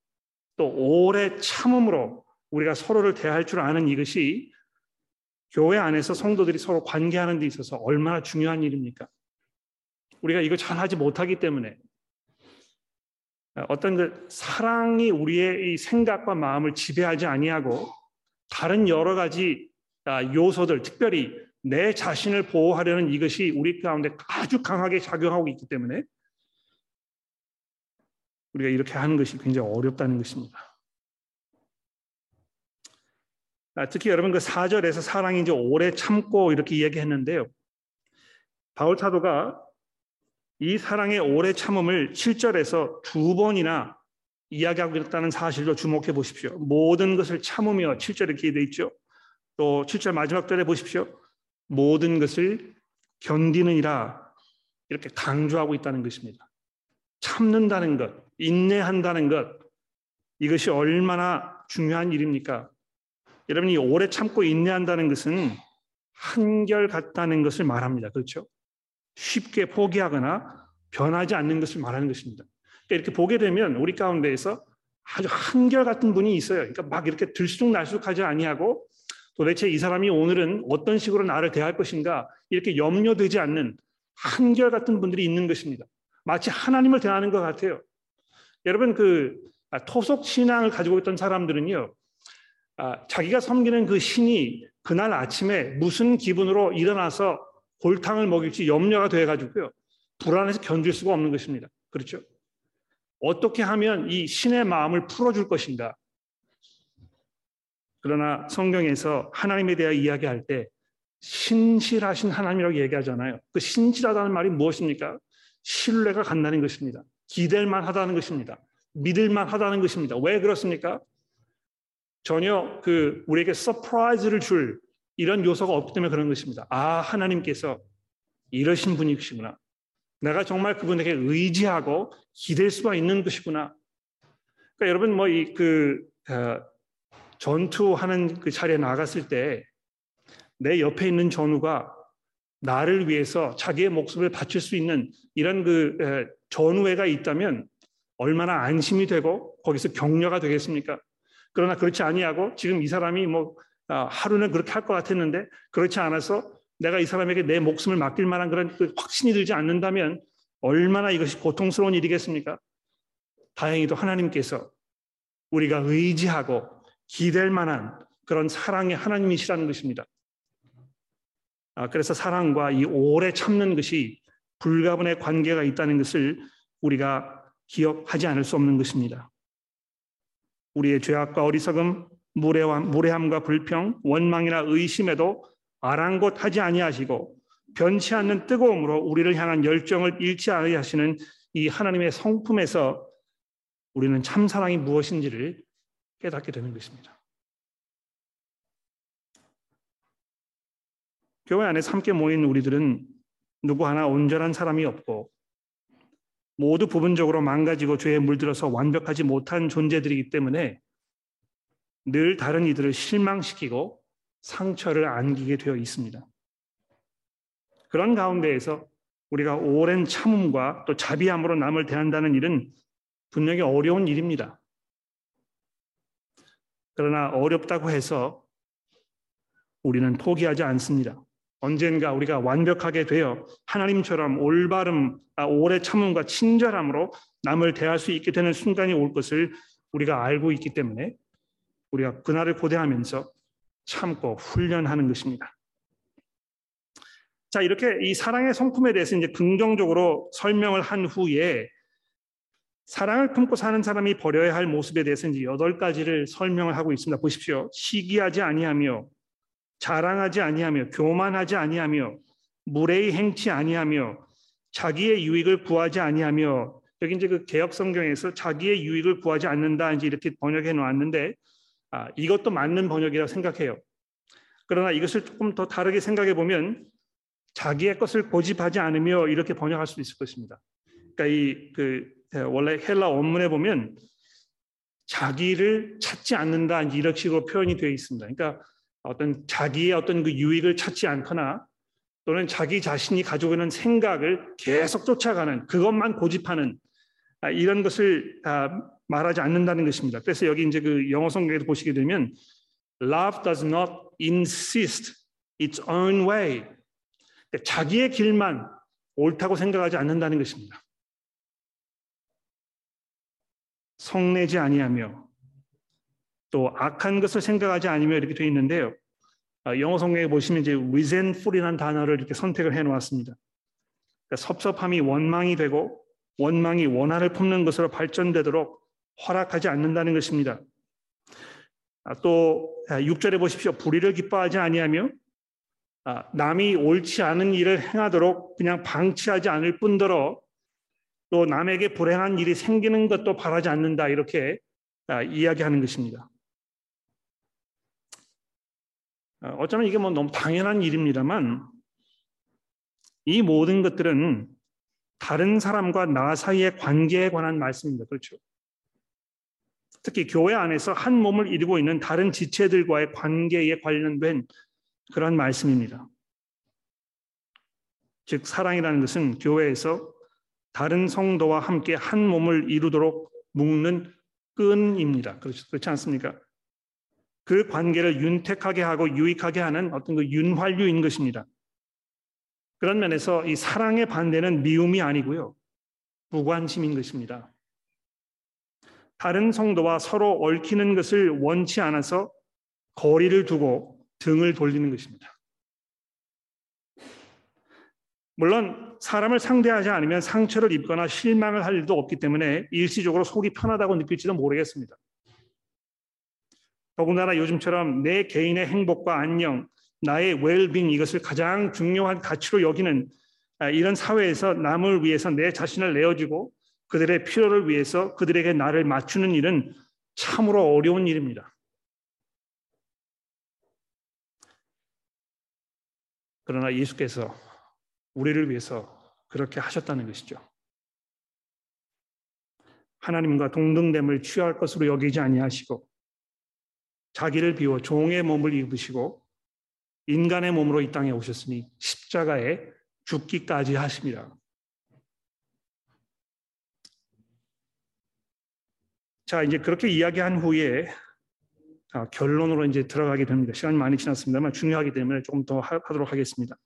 또 오래 참음으로 우리가 서로를 대할 줄 아는 이것이 교회 안에서 성도들이 서로 관계하는 데 있어서 얼마나 중요한 일입니까? 우리가 이거 잘 하지 못하기 때문에 어떤 그 사랑이 우리의 이 생각과 마음을 지배하지 아니하고 다른 여러 가지 아, 요소들, 특별히 내 자신을 보호하려는 이것이 우리 가운데 아주 강하게 작용하고 있기 때문에 우리가 이렇게 하는 것이 굉장히 어렵다는 것입니다. 아, 특히 여러분 그 4절에서 사랑이 이제 오래 참고 이렇게 이야기했는데요. 바울 사도가 이 사랑의 오래 참음을 7절에서 두 번이나 이야기하고 있다는 사실도 주목해 보십시오. 모든 것을 참으며 7절에 이렇게 되어 있죠. 또 7절 마지막 절에 보십시오. 모든 것을 견디느니라 이렇게 강조하고 있다는 것입니다. 참는다는 것, 인내한다는 것, 이것이 얼마나 중요한 일입니까? 여러분이 오래 참고 인내한다는 것은 한결 같다는 것을 말합니다. 그렇죠? 쉽게 포기하거나 변하지 않는 것을 말하는 것입니다. 그러니까 이렇게 보게 되면 우리 가운데에서 아주 한결 같은 분이 있어요. 그러니까 막 이렇게 들쑥날쑥하지 아니하고 도대체 이 사람이 오늘은 어떤 식으로 나를 대할 것인가 이렇게 염려되지 않는 한결 같은 분들이 있는 것입니다. 마치 하나님을 대하는 것 같아요. 여러분 그 아, 토속 신앙을 가지고 있던 사람들은요, 아, 자기가 섬기는 그 신이 그날 아침에 무슨 기분으로 일어나서 골탕을 먹일지 염려가 돼가지고요, 불안해서 견딜 수가 없는 것입니다. 그렇죠? 어떻게 하면 이 신의 마음을 풀어줄 것인가? 그러나 성경에서 하나님에 대해 이야기할 때 신실하신 하나님이라고 얘기하잖아요. 그 신실하다는 말이 무엇입니까? 신뢰가 간다는 것입니다. 기댈만 하다는 것입니다. 믿을만 하다는 것입니다. 왜 그렇습니까? 전혀 그 우리에게 surprise를 줄 이런 요소가 없기 때문에 그런 것입니다. 아, 하나님께서 이러신 분이시구나. 내가 정말 그분에게 의지하고 기댈 수가 있는 것이구나. 그러니까 여러분 뭐 이그 어, 전투하는 그 자리에 나갔을 때 내 옆에 있는 전우가 나를 위해서 자기의 목숨을 바칠 수 있는 이런 그 전우애가 있다면 얼마나 안심이 되고 거기서 격려가 되겠습니까? 그러나 그렇지 아니하고 지금 이 사람이 뭐 아, 하루는 그렇게 할 것 같았는데 그렇지 않아서 내가 이 사람에게 내 목숨을 맡길 만한 그런 그 확신이 들지 않는다면 얼마나 이것이 고통스러운 일이겠습니까? 다행히도 하나님께서 우리가 의지하고 기댈 만한 그런 사랑의 하나님이시라는 것입니다. 아, 그래서 사랑과 이 오래 참는 것이 불가분의 관계가 있다는 것을 우리가 기억하지 않을 수 없는 것입니다. 우리의 죄악과 어리석음, 무례함, 무례함 과 불평, 원망이나 의심에도 아랑곳하지 아니하시고 변치 않는 뜨거움으로 우리를 향한 열정을 잃지 않게 하시는 이 하나님의 성품에서 우리는 참 사랑이 무엇인지를 깨닫게 되는 것입니다. 교회 안에 함께 모인 우리들은 누구 하나 온전한 사람이 없고 모두 부분적으로 망가지고 죄에 물들어서 완벽하지 못한 존재들이기 때문에 늘 다른 이들을 실망시키고 상처를 안기게 되어 있습니다. 그런 가운데에서 우리가 오랜 참음과 또 자비함으로 남을 대한다는 일은 분명히 어려운 일입니다. 그러나 어렵다고 해서 우리는 포기하지 않습니다. 언젠가 우리가 완벽하게 되어 하나님처럼 올바름, 아, 오래 참음과 친절함으로 남을 대할 수 있게 되는 순간이 올 것을 우리가 알고 있기 때문에 우리가 그날을 고대하면서 참고 훈련하는 것입니다. 자, 이렇게 이 사랑의 성품에 대해서 이제 긍정적으로 설명을 한 후에 사랑을 품고 사는 사람이 버려야 할 모습에 대해서 이제 여덟 가지를 설명을 하고 있습니다. 보십시오. 시기하지 아니하며 자랑하지 아니하며 교만하지 아니하며 무례히 행치 아니하며 자기의 유익을 구하지 아니하며 여기 이제 그 개혁 성경에서 자기의 유익을 구하지 않는다 이제 이렇게 번역해 놓았는데 아, 이것도 맞는 번역이라고 생각해요. 그러나 이것을 조금 더 다르게 생각해 보면 자기의 것을 고집하지 않으며 이렇게 번역할 수 있을 것입니다. 그러니까 이 그 원래 헬라 원문에 보면 자기를 찾지 않는다 이런 식으로 표현이 되어 있습니다. 그러니까 어떤 자기의 어떤 그 유익을 찾지 않거나 또는 자기 자신이 가지고 있는 생각을 계속 쫓아가는 그것만 고집하는 아, 이런 것을 말하지 않는다는 것입니다. 그래서 여기 이제 그 영어 성경에도 보시게 되면 love does not insist its own way. 그러니까 자기의 길만 옳다고 생각하지 않는다는 것입니다. 성내지 아니하며 또 악한 것을 생각하지 않으며 이렇게 되어 있는데요. 아, 영어 성경에 보시면 이제 resentful이라는 단어를 이렇게 선택을 해 놓았습니다. 그러니까 섭섭함이 원망이 되고 원망이 원한을 품는 것으로 발전되도록 허락하지 않는다는 것입니다. 아, 또 6절에 아, 보십시오. 불의를 기뻐하지 아니하며 남이 옳지 않은 일을 행하도록 그냥 방치하지 않을 뿐더러 또 남에게 불행한 일이 생기는 것도 바라지 않는다 이렇게 이야기하는 것입니다. 어, 어쩌면 이게 뭐 너무 당연한 일입니다만 이 모든 것들은 다른 사람과 나 사이의 관계에 관한 말씀입니다. 그렇죠? 특히 교회 안에서 한 몸을 이루고 있는 다른 지체들과의 관계에 관련된 그런 말씀입니다. 즉 사랑이라는 것은 교회에서 다른 성도와 함께 한 몸을 이루도록 묶는 끈입니다. 그렇지, 않습니까? 그 관계를 윤택하게 하고 유익하게 하는 어떤 그 윤활유인 것입니다. 그런 면에서 이 사랑의 반대는 미움이 아니고요. 무관심인 것입니다. 다른 성도와 서로 얽히는 것을 원치 않아서 거리를 두고 등을 돌리는 것입니다. 물론 사람을 상대하지 않으면 상처를 입거나 실망을 할 일도 없기 때문에 일시적으로 속이 편하다고 느낄지도 모르겠습니다. 더군다나 요즘처럼 내 개인의 행복과 안녕, 나의 웰빙 이것을 가장 중요한 가치로 여기는 아, 이런 사회에서 남을 위해서 내 자신을 내어주고 그들의 필요를 위해서 그들에게 나를 맞추는 일은 참으로 어려운 일입니다. 그러나 예수께서 우리를 위해서 그렇게 하셨다는 것이죠. 하나님과 동등됨을 취할 것으로 여기지 아니하시고 자기를 비워 종의 몸을 입으시고 인간의 몸으로 이 땅에 오셨으니 십자가에 죽기까지 하십니다. 자, 이제 그렇게 이야기한 후에 아, 결론으로 이제 들어가게 됩니다. 시간이 많이 지났습니다만 중요하기 때문에 조금 더 하도록 하겠습니다.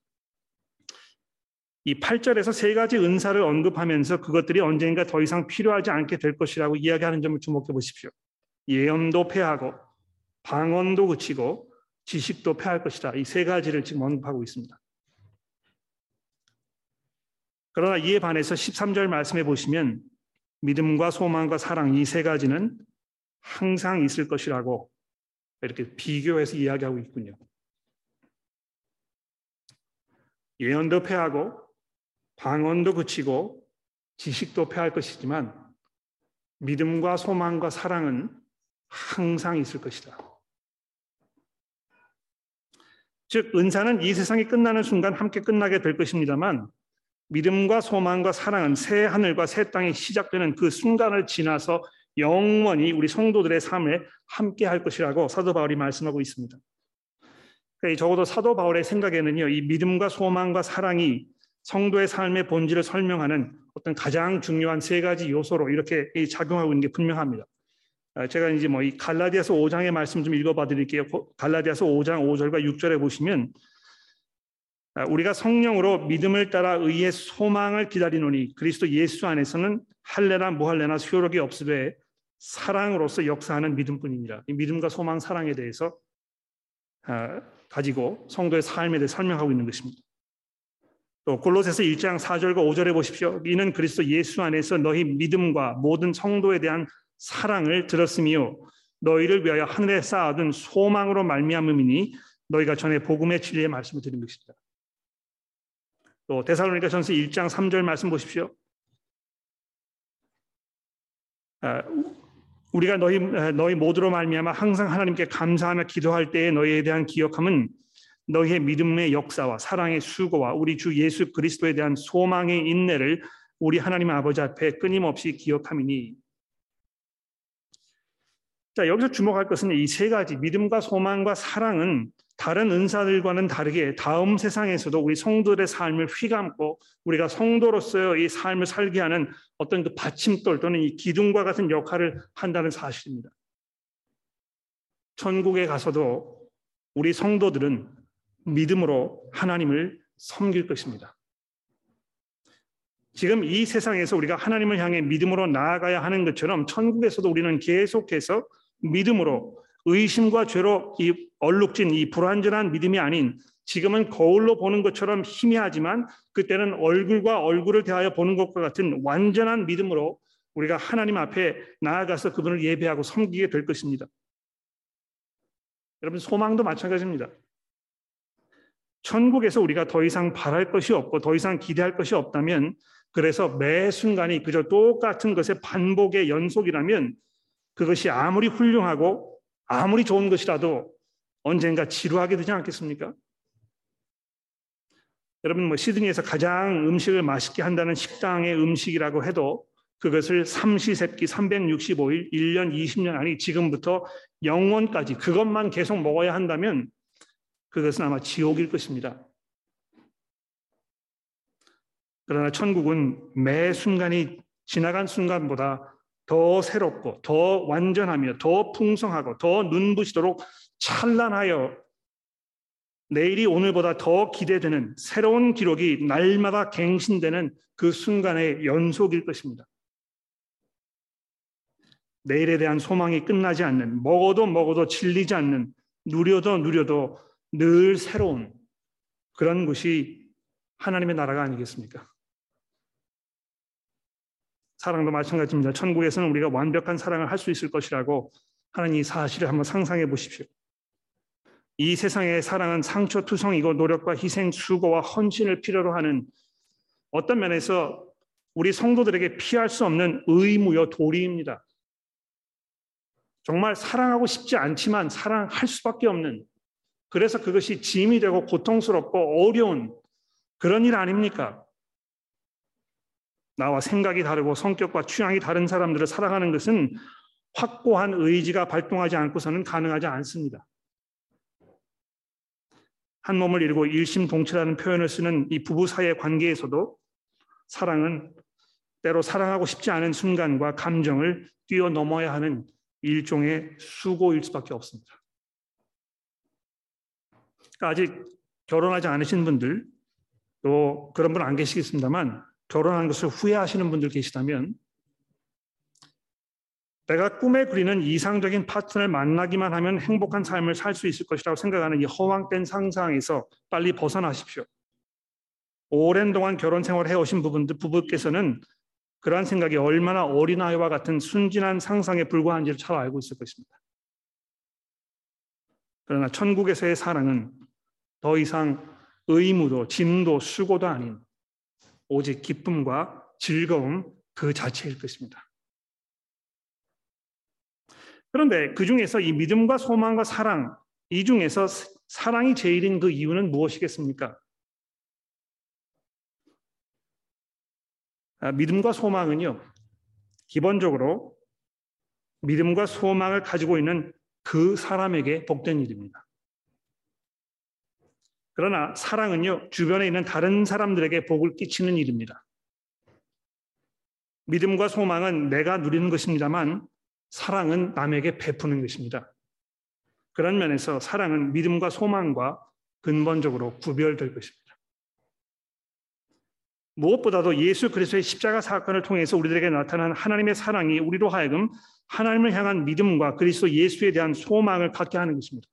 이 8절에서 세 가지 은사를 언급하면서 그것들이 언젠가 더 이상 필요하지 않게 될 것이라고 이야기하는 점을 주목해 보십시오. 예언도 폐하고 방언도 그치고 지식도 폐할 것이다. 이 세 가지를 지금 언급하고 있습니다. 그러나 이에 반해서 13절 말씀해 보시면 믿음과 소망과 사랑 이 세 가지는 항상 있을 것이라고 이렇게 비교해서 이야기하고 있군요. 예언도 패하고 방언도 그치고 지식도 패할 것이지만 믿음과 소망과 사랑은 항상 있을 것이다. 즉 은사는 이 세상이 끝나는 순간 함께 끝나게 될 것입니다만 믿음과 소망과 사랑은 새 하늘과 새 땅이 시작되는 그 순간을 지나서 영원히 우리 성도들의 삶에 함께 할 것이라고 사도 바울이 말씀하고 있습니다. 그러니까 적어도 사도 바울의 생각에는요, 이 믿음과 소망과 사랑이 성도의 삶의 본질을 설명하는 어떤 가장 중요한 세 가지 요소로 이렇게 작용하고 있는 게 분명합니다. 아, 제가 이제 뭐 이 갈라디아서 5장의 말씀 좀 읽어봐 드릴게요. 갈라디아서 5장 5절과 6절에 보시면 아, 우리가 성령으로 믿음을 따라 의의 소망을 기다리노니 그리스도 예수 안에서는 할례나 무할례나 수요록이 없으되 사랑으로서 역사하는 믿음뿐입니다. 이 믿음과 소망, 사랑에 대해서 아, 가지고 성도의 삶에 대해 설명하고 있는 것입니다. 또 골로새서 1장 4절과 5절에 보십시오. 이는 그리스도 예수 안에서 너희 믿음과 모든 성도에 대한 사랑을 들었으며 너희를 위하여 하늘에 쌓아둔 소망으로 말미암음이니 너희가 전에 복음의 진리의 말씀을 드린 것입니다. 또 데살로니가 전서 1장 3절 말씀 보십시오. 아, 우리가 너희 너희 모두로 말미암아 항상 하나님께 감사하며 기도할 때에 너희에 대한 기억함은 너희의 믿음의 역사와 사랑의 수고와 우리 주 예수 그리스도에 대한 소망의 인내를 우리 하나님 아버지 앞에 끊임없이 기억함이니 자 여기서 주목할 것은 이 세 가지 믿음과 소망과 사랑은 다른 은사들과는 다르게 다음 세상에서도 우리 성도들의 삶을 휘감고 우리가 성도로서의 이 삶을 살게 하는 어떤 그 받침돌 또는 이 기둥과 같은 역할을 한다는 사실입니다. 천국에 가서도 우리 성도들은 믿음으로 하나님을 섬길 것입니다. 지금 이 세상에서 우리가 하나님을 향해 믿음으로 나아가야 하는 것처럼 천국에서도 우리는 계속해서 믿음으로 의심과 죄로 이 얼룩진 이 불완전한 믿음이 아닌 지금은 거울로 보는 것처럼 희미하지만 그때는 얼굴과 얼굴을 대하여 보는 것과 같은 완전한 믿음으로 우리가 하나님 앞에 나아가서 그분을 예배하고 섬기게 될 것입니다. 여러분 소망도 마찬가지입니다. 천국에서 우리가 더 이상 바랄 것이 없고 더 이상 기대할 것이 없다면 그래서 매 순간이 그저 똑같은 것의 반복의 연속이라면 그것이 아무리 훌륭하고 아무리 좋은 것이라도 언젠가 지루하게 되지 않겠습니까? 여러분 뭐 시드니에서 가장 음식을 맛있게 한다는 식당의 음식이라고 해도 그것을 삼시세끼 365일 1년 20년 아니 지금부터 영원까지 그것만 계속 먹어야 한다면 그것은 아마 지옥일 것입니다. 그러나 천국은 매 순간이 지나간 순간보다 더 새롭고 더 완전하며 더 풍성하고 더 눈부시도록 찬란하여 내일이 오늘보다 더 기대되는 새로운 기록이 날마다 갱신되는 그 순간의 연속일 것입니다. 내일에 대한 소망이 끝나지 않는 먹어도 먹어도 질리지 않는 누려도 누려도 늘 새로운 그런 곳이 하나님의 나라가 아니겠습니까? 사랑도 마찬가지입니다. 천국에서는 우리가 완벽한 사랑을 할 수 있을 것이라고 하는 이 사실을 한번 상상해 보십시오. 이 세상의 사랑은 상처투성이고 노력과 희생, 수고와 헌신을 필요로 하는 어떤 면에서 우리 성도들에게 피할 수 없는 의무요 도리입니다. 정말 사랑하고 싶지 않지만 사랑할 수밖에 없는 그래서 그것이 짐이 되고 고통스럽고 어려운 그런 일 아닙니까? 나와 생각이 다르고 성격과 취향이 다른 사람들을 사랑하는 것은 확고한 의지가 발동하지 않고서는 가능하지 않습니다. 한 몸을 이루고 일심동체라는 표현을 쓰는 이 부부 사이의 관계에서도 사랑은 때로 사랑하고 싶지 않은 순간과 감정을 뛰어넘어야 하는 일종의 수고일 수밖에 없습니다. 그러니까 아직 결혼하지 않으신 분들 또 그런 분 안 계시겠습니다만 결혼한 것을 후회하시는 분들 계시다면 내가 꿈에 그리는 이상적인 파트너를 만나기만 하면 행복한 삶을 살 수 있을 것이라고 생각하는 이 허황된 상상에서 빨리 벗어나십시오. 오랜 동안 결혼 생활을 해오신 부분들 부부께서는 그러한 생각이 얼마나 어린아이와 같은 순진한 상상에 불과한지를 잘 알고 있을 것입니다. 그러나 천국에서의 사랑은 더 이상 의무도 짐도 수고도 아닌 오직 기쁨과 즐거움 그 자체일 것입니다. 그런데 그 중에서 이 믿음과 소망과 사랑 이 중에서 사랑이 제일인 그 이유는 무엇이겠습니까? 아, 믿음과 소망은요, 기본적으로 믿음과 소망을 가지고 있는 그 사람에게 복된 일입니다. 그러나 사랑은요, 주변에 있는 다른 사람들에게 복을 끼치는 일입니다. 믿음과 소망은 내가 누리는 것입니다만 사랑은 남에게 베푸는 것입니다. 그런 면에서 사랑은 믿음과 소망과 근본적으로 구별될 것입니다. 무엇보다도 예수 그리스도의 십자가 사건을 통해서 우리들에게 나타난 하나님의 사랑이 우리로 하여금 하나님을 향한 믿음과 그리스도 예수에 대한 소망을 갖게 하는 것입니다.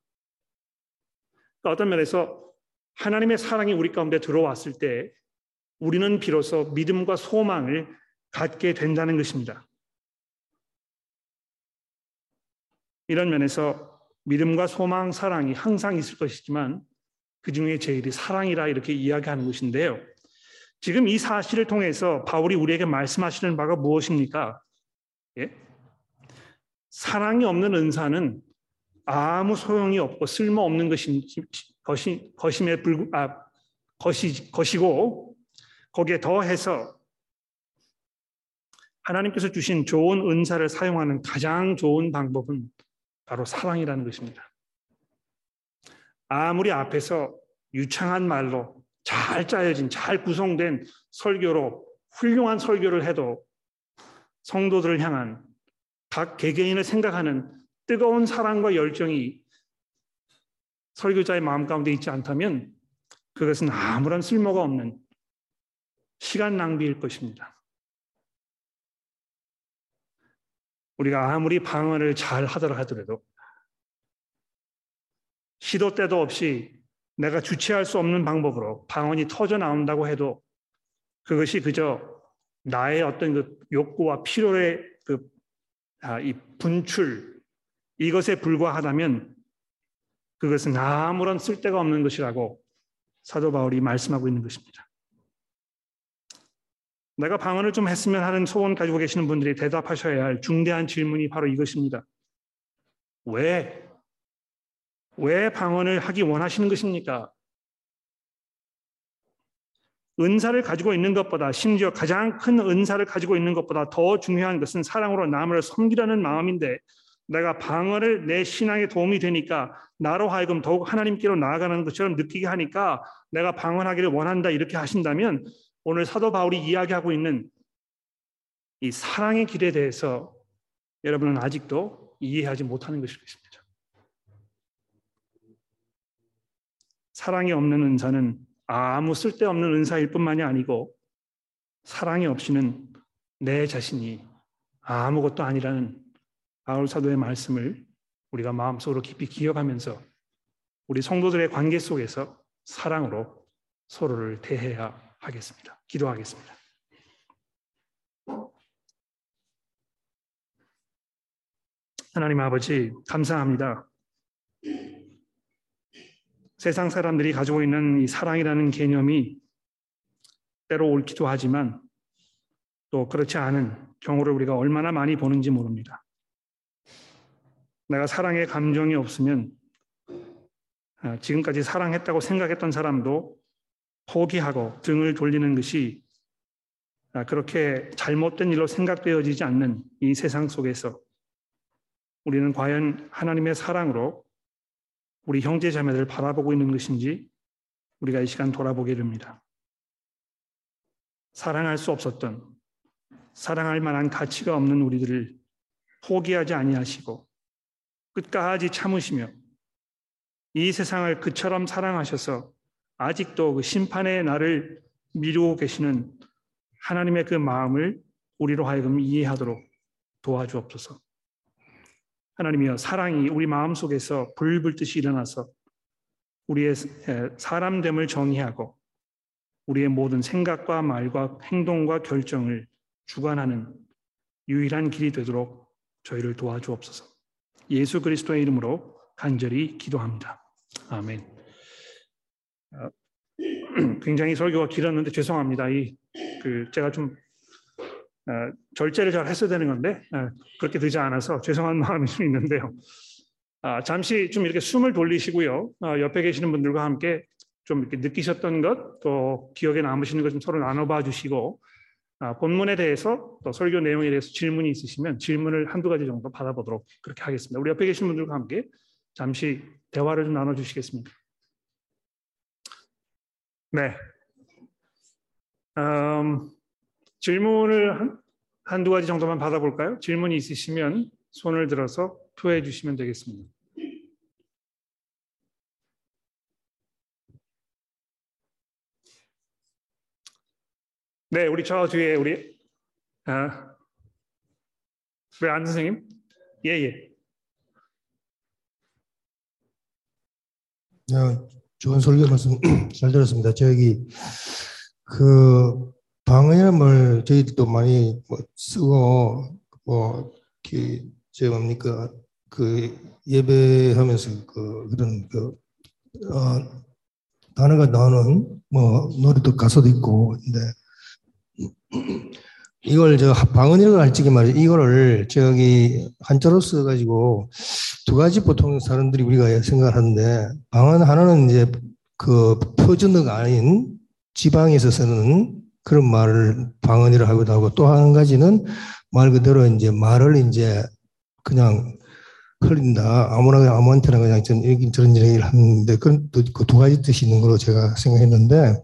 그러니까 어떤 면에서 하나님의 사랑이 우리 가운데 들어왔을 때 우리는 비로소 믿음과 소망을 갖게 된다는 것입니다. 이런 면에서 믿음과 소망, 사랑이 항상 있을 것이지만 그 중에 제일이 사랑이라 이렇게 이야기하는 것인데요. 지금 이 사실을 통해서 바울이 우리에게 말씀하시는 바가 무엇입니까? 예? 사랑이 없는 은사는 아무 소용이 없고 쓸모 없는 것이 것이 것임에 불구 아 것이 것이고 거기에 더해서 하나님께서 주신 좋은 은사를 사용하는 가장 좋은 방법은 바로 사랑이라는 것입니다. 아무리 앞에서 유창한 말로 잘 짜여진, 잘 구성된 설교로 훌륭한 설교를 해도 성도들을 향한 각 개개인을 생각하는 뜨거운 사랑과 열정이 설교자의 마음 가운데 있지 않다면 그것은 아무런 쓸모가 없는 시간 낭비일 것입니다. 우리가 아무리 방언을 잘 하더라 하더라도 시도 때도 없이 내가 주체할 수 없는 방법으로 방언이 터져 나온다고 해도 그것이 그저 나의 어떤 그 욕구와 필요의 그, 아, 이 분출, 이것에 불과하다면 그것은 아무런 쓸데가 없는 것이라고 사도 바울이 말씀하고 있는 것입니다. 내가 방언을 좀 했으면 하는 소원 가지고 계시는 분들이 대답하셔야 할 중대한 질문이 바로 이것입니다. 왜 왜 방언을 하기 원하시는 것입니까? 은사를 가지고 있는 것보다 심지어 가장 큰 은사를 가지고 있는 것보다 더 중요한 것은 사랑으로 남을 섬기라는 마음인데 내가 방언을 내 신앙에 도움이 되니까 나로 하여금 더욱 하나님께로 나아가는 것처럼 느끼게 하니까 내가 방언하기를 원한다 이렇게 하신다면 오늘 사도 바울이 이야기하고 있는 이 사랑의 길에 대해서 여러분은 아직도 이해하지 못하는 것일 것입니다. 사랑이 없는 은사는 아무 쓸데없는 은사일 뿐만이 아니고 사랑이 없이는 내 자신이 아무것도 아니라는 바울 사도의 말씀을 우리가 마음속으로 깊이 기억하면서 우리 성도들의 관계 속에서 사랑으로 서로를 대해야 하겠습니다. 기도하겠습니다. 하나님 아버지 감사합니다. 세상 사람들이 가지고 있는 이 사랑이라는 개념이 때로 옳기도 하지만 또 그렇지 않은 경우를 우리가 얼마나 많이 보는지 모릅니다. 내가 사랑의 감정이 없으면 아, 지금까지 사랑했다고 생각했던 사람도 포기하고 등을 돌리는 것이 아, 그렇게 잘못된 일로 생각되어지지 않는 이 세상 속에서 우리는 과연 하나님의 사랑으로 우리 형제 자매들 바라보고 있는 것인지 우리가 이 시간 돌아보게 됩니다. 사랑할 수 없었던 사랑할 만한 가치가 없는 우리들을 포기하지 아니하시고 끝까지 참으시며 이 세상을 그처럼 사랑하셔서 아직도 그 심판의 날을 미루고 계시는 하나님의 그 마음을 우리로 하여금 이해하도록 도와주옵소서. 하나님이여 사랑이 우리 마음 속에서 불불듯이 일어나서 우리의 사람됨을 정의하고 우리의 모든 생각과 말과 행동과 결정을 주관하는 유일한 길이 되도록 저희를 도와주옵소서. 예수 그리스도의 이름으로 간절히 기도합니다. 아멘. 어, 굉장히 설교가 길었는데 죄송합니다. 이 그 제가 좀 어, 절제를 잘 했어야 되는 건데 어, 그렇게 되지 않아서 죄송한 마음이 좀 있는데요. 아, 잠시 좀 이렇게 숨을 돌리시고요. 어, 옆에 계시는 분들과 함께 좀 이렇게 느끼셨던 것, 또 기억에 남으시는 것 좀 서로 나눠봐 주시고 아, 본문에 대해서 또 설교 내용에 대해서 질문이 있으시면 질문을 한두 가지 정도 받아보도록 그렇게 하겠습니다. 우리 옆에 계신 분들과 함께 잠시 대화를 좀 나눠주시겠습니까? 네. 음, 질문을 한, 한두 가지 정도만 받아볼까요? 질문이 있으시면 손을 들어서 표해 주시면 되겠습니다. 네, 우리 저 뒤에 우리 아, 우리 안 선생님, 예 예. 네, 좋은 설교 말씀 잘 들었습니다. 저기 그 방언이라는 저희도 많이 뭐 쓰고 뭐저 뭡니까 그 예배하면서 그 그런 그 어, 단어가 나오는 뭐 노래도 가사도 있고 근데 이걸 저 방언이라고 할지기 말이죠. 이거를 저기 한자로 써가지고 두 가지 보통 사람들이 우리가 생각을 하는데 방언 하나는 이제 그 표준어가 아닌 지방에서 쓰는 그런 말을 방언이라고 하기도 하고 또 한 가지는 말 그대로 이제 말을 이제 그냥 흘린다. 아무나 아무한테나 그냥 전 저런 얘기를 하는데 그런 그 두 가지 뜻이 있는 걸로 제가 생각했는데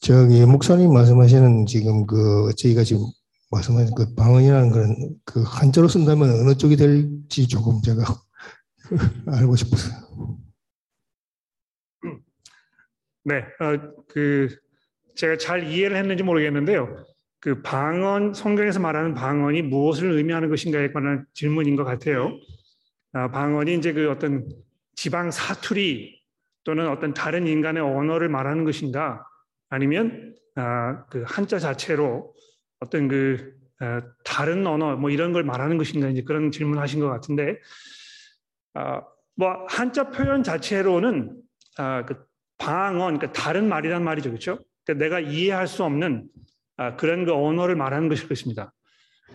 저기 목사님 말씀하시는 지금 그 저희가 지금 말씀하신 그 방언이라는 그런 그 한자로 쓴다면 어느 쪽이 될지 조금 제가 알고 싶었어요. 네, 어, 그 제가 잘 이해를 했는지 모르겠는데요. 그 방언 성경에서 말하는 방언이 무엇을 의미하는 것인가에 관한 질문인 것 같아요. 아, 방언이 이제 그 어떤 지방 사투리 또는 어떤 다른 인간의 언어를 말하는 것인가 아니면 아, 그 한자 자체로 어떤 그 아, 다른 언어 뭐 이런 걸 말하는 것인가 이제 그런 질문하신 것 같은데 아, 뭐 한자 표현 자체로는 아, 그 방언 그러니까 다른 말이란 말이죠 그렇죠? 그러니까 내가 이해할 수 없는 아, 그런 그 언어를 말하는 것일 것입니다.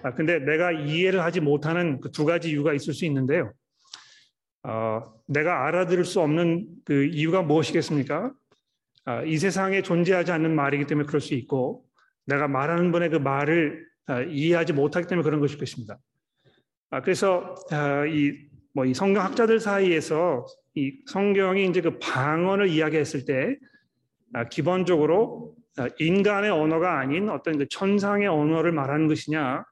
아, 근데 내가 이해를 하지 못하는 그 두 가지 이유가 있을 수 있는데요. 어, 내가 알아들을 수 없는 그 이유가 무엇이겠습니까? 아, 이 세상에 존재하지 않는 말이기 때문에 그럴 수 있고 내가 말하는 분의 그 말을 아, 이해하지 못하기 때문에 그런 것일 것입니다. 아, 그래서 이뭐 성경 학자들 사이에서 이 성경이 이제 그 방언을 이야기했을 때 기본적으로 인간의 언어가 아닌 어떤 그 천상의 언어를 말하는 것이냐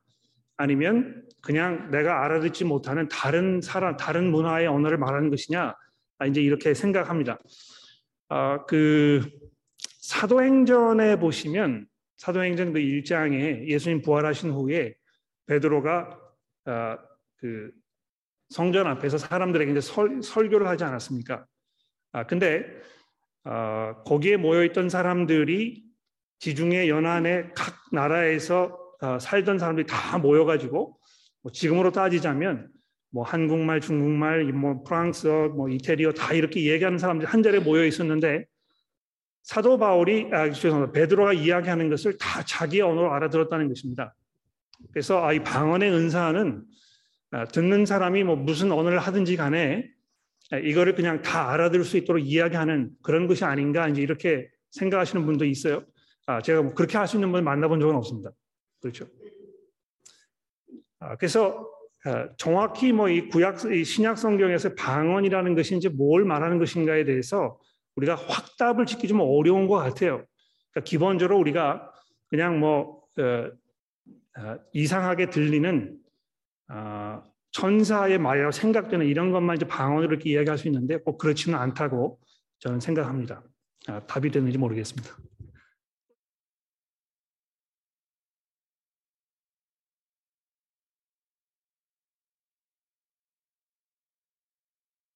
아니면 그냥 내가 알아듣지 못하는 다른 사람 다른 문화의 언어를 말하는 것이냐 이제 이렇게 생각합니다. 어, 그 사도행전에 보시면 사도행전 그 1장에 예수님 부활하신 후에 베드로가 어, 그 성전 앞에서 사람들에게 이제 설, 설교를 하지 않았습니까? 아 근데 어, 거기에 모여 있던 사람들이 지중해 연안의 각 나라에서 어, 살던 사람들이 다 모여가지고 뭐 지금으로 따지자면 뭐 한국말, 중국말, 뭐 프랑스어, 뭐 이태리어 다 이렇게 얘기하는 사람들이 한 자리에 모여 있었는데 사도 바울이 아 죄송합니다. 베드로가 이야기하는 것을 다 자기 언어로 알아들었다는 것입니다. 그래서 아, 이 방언의 은사는 아, 듣는 사람이 뭐 무슨 언어를 하든지 간에 아, 이거를 그냥 다 알아들을 수 있도록 이야기하는 그런 것이 아닌가 이제 이렇게 생각하시는 분도 있어요. 아, 제가 뭐 그렇게 할 수 있는 분을 만나본 적은 없습니다. 그렇죠. 아, 그래서 어, 정확히 뭐 이 구약 이 신약 성경에서 방언이라는 것이 이제 뭘 말하는 것인가에 대해서 우리가 확답을 짓기 좀 어려운 것 같아요. 그러니까 기본적으로 우리가 그냥 뭐 어, 어, 이상하게 들리는 어, 천사의 말이라고 생각되는 이런 것만 이제 방언으로 이렇게 이야기할 수 있는데 꼭 그렇지는 않다고 저는 생각합니다. 아, 답이 되는지 모르겠습니다.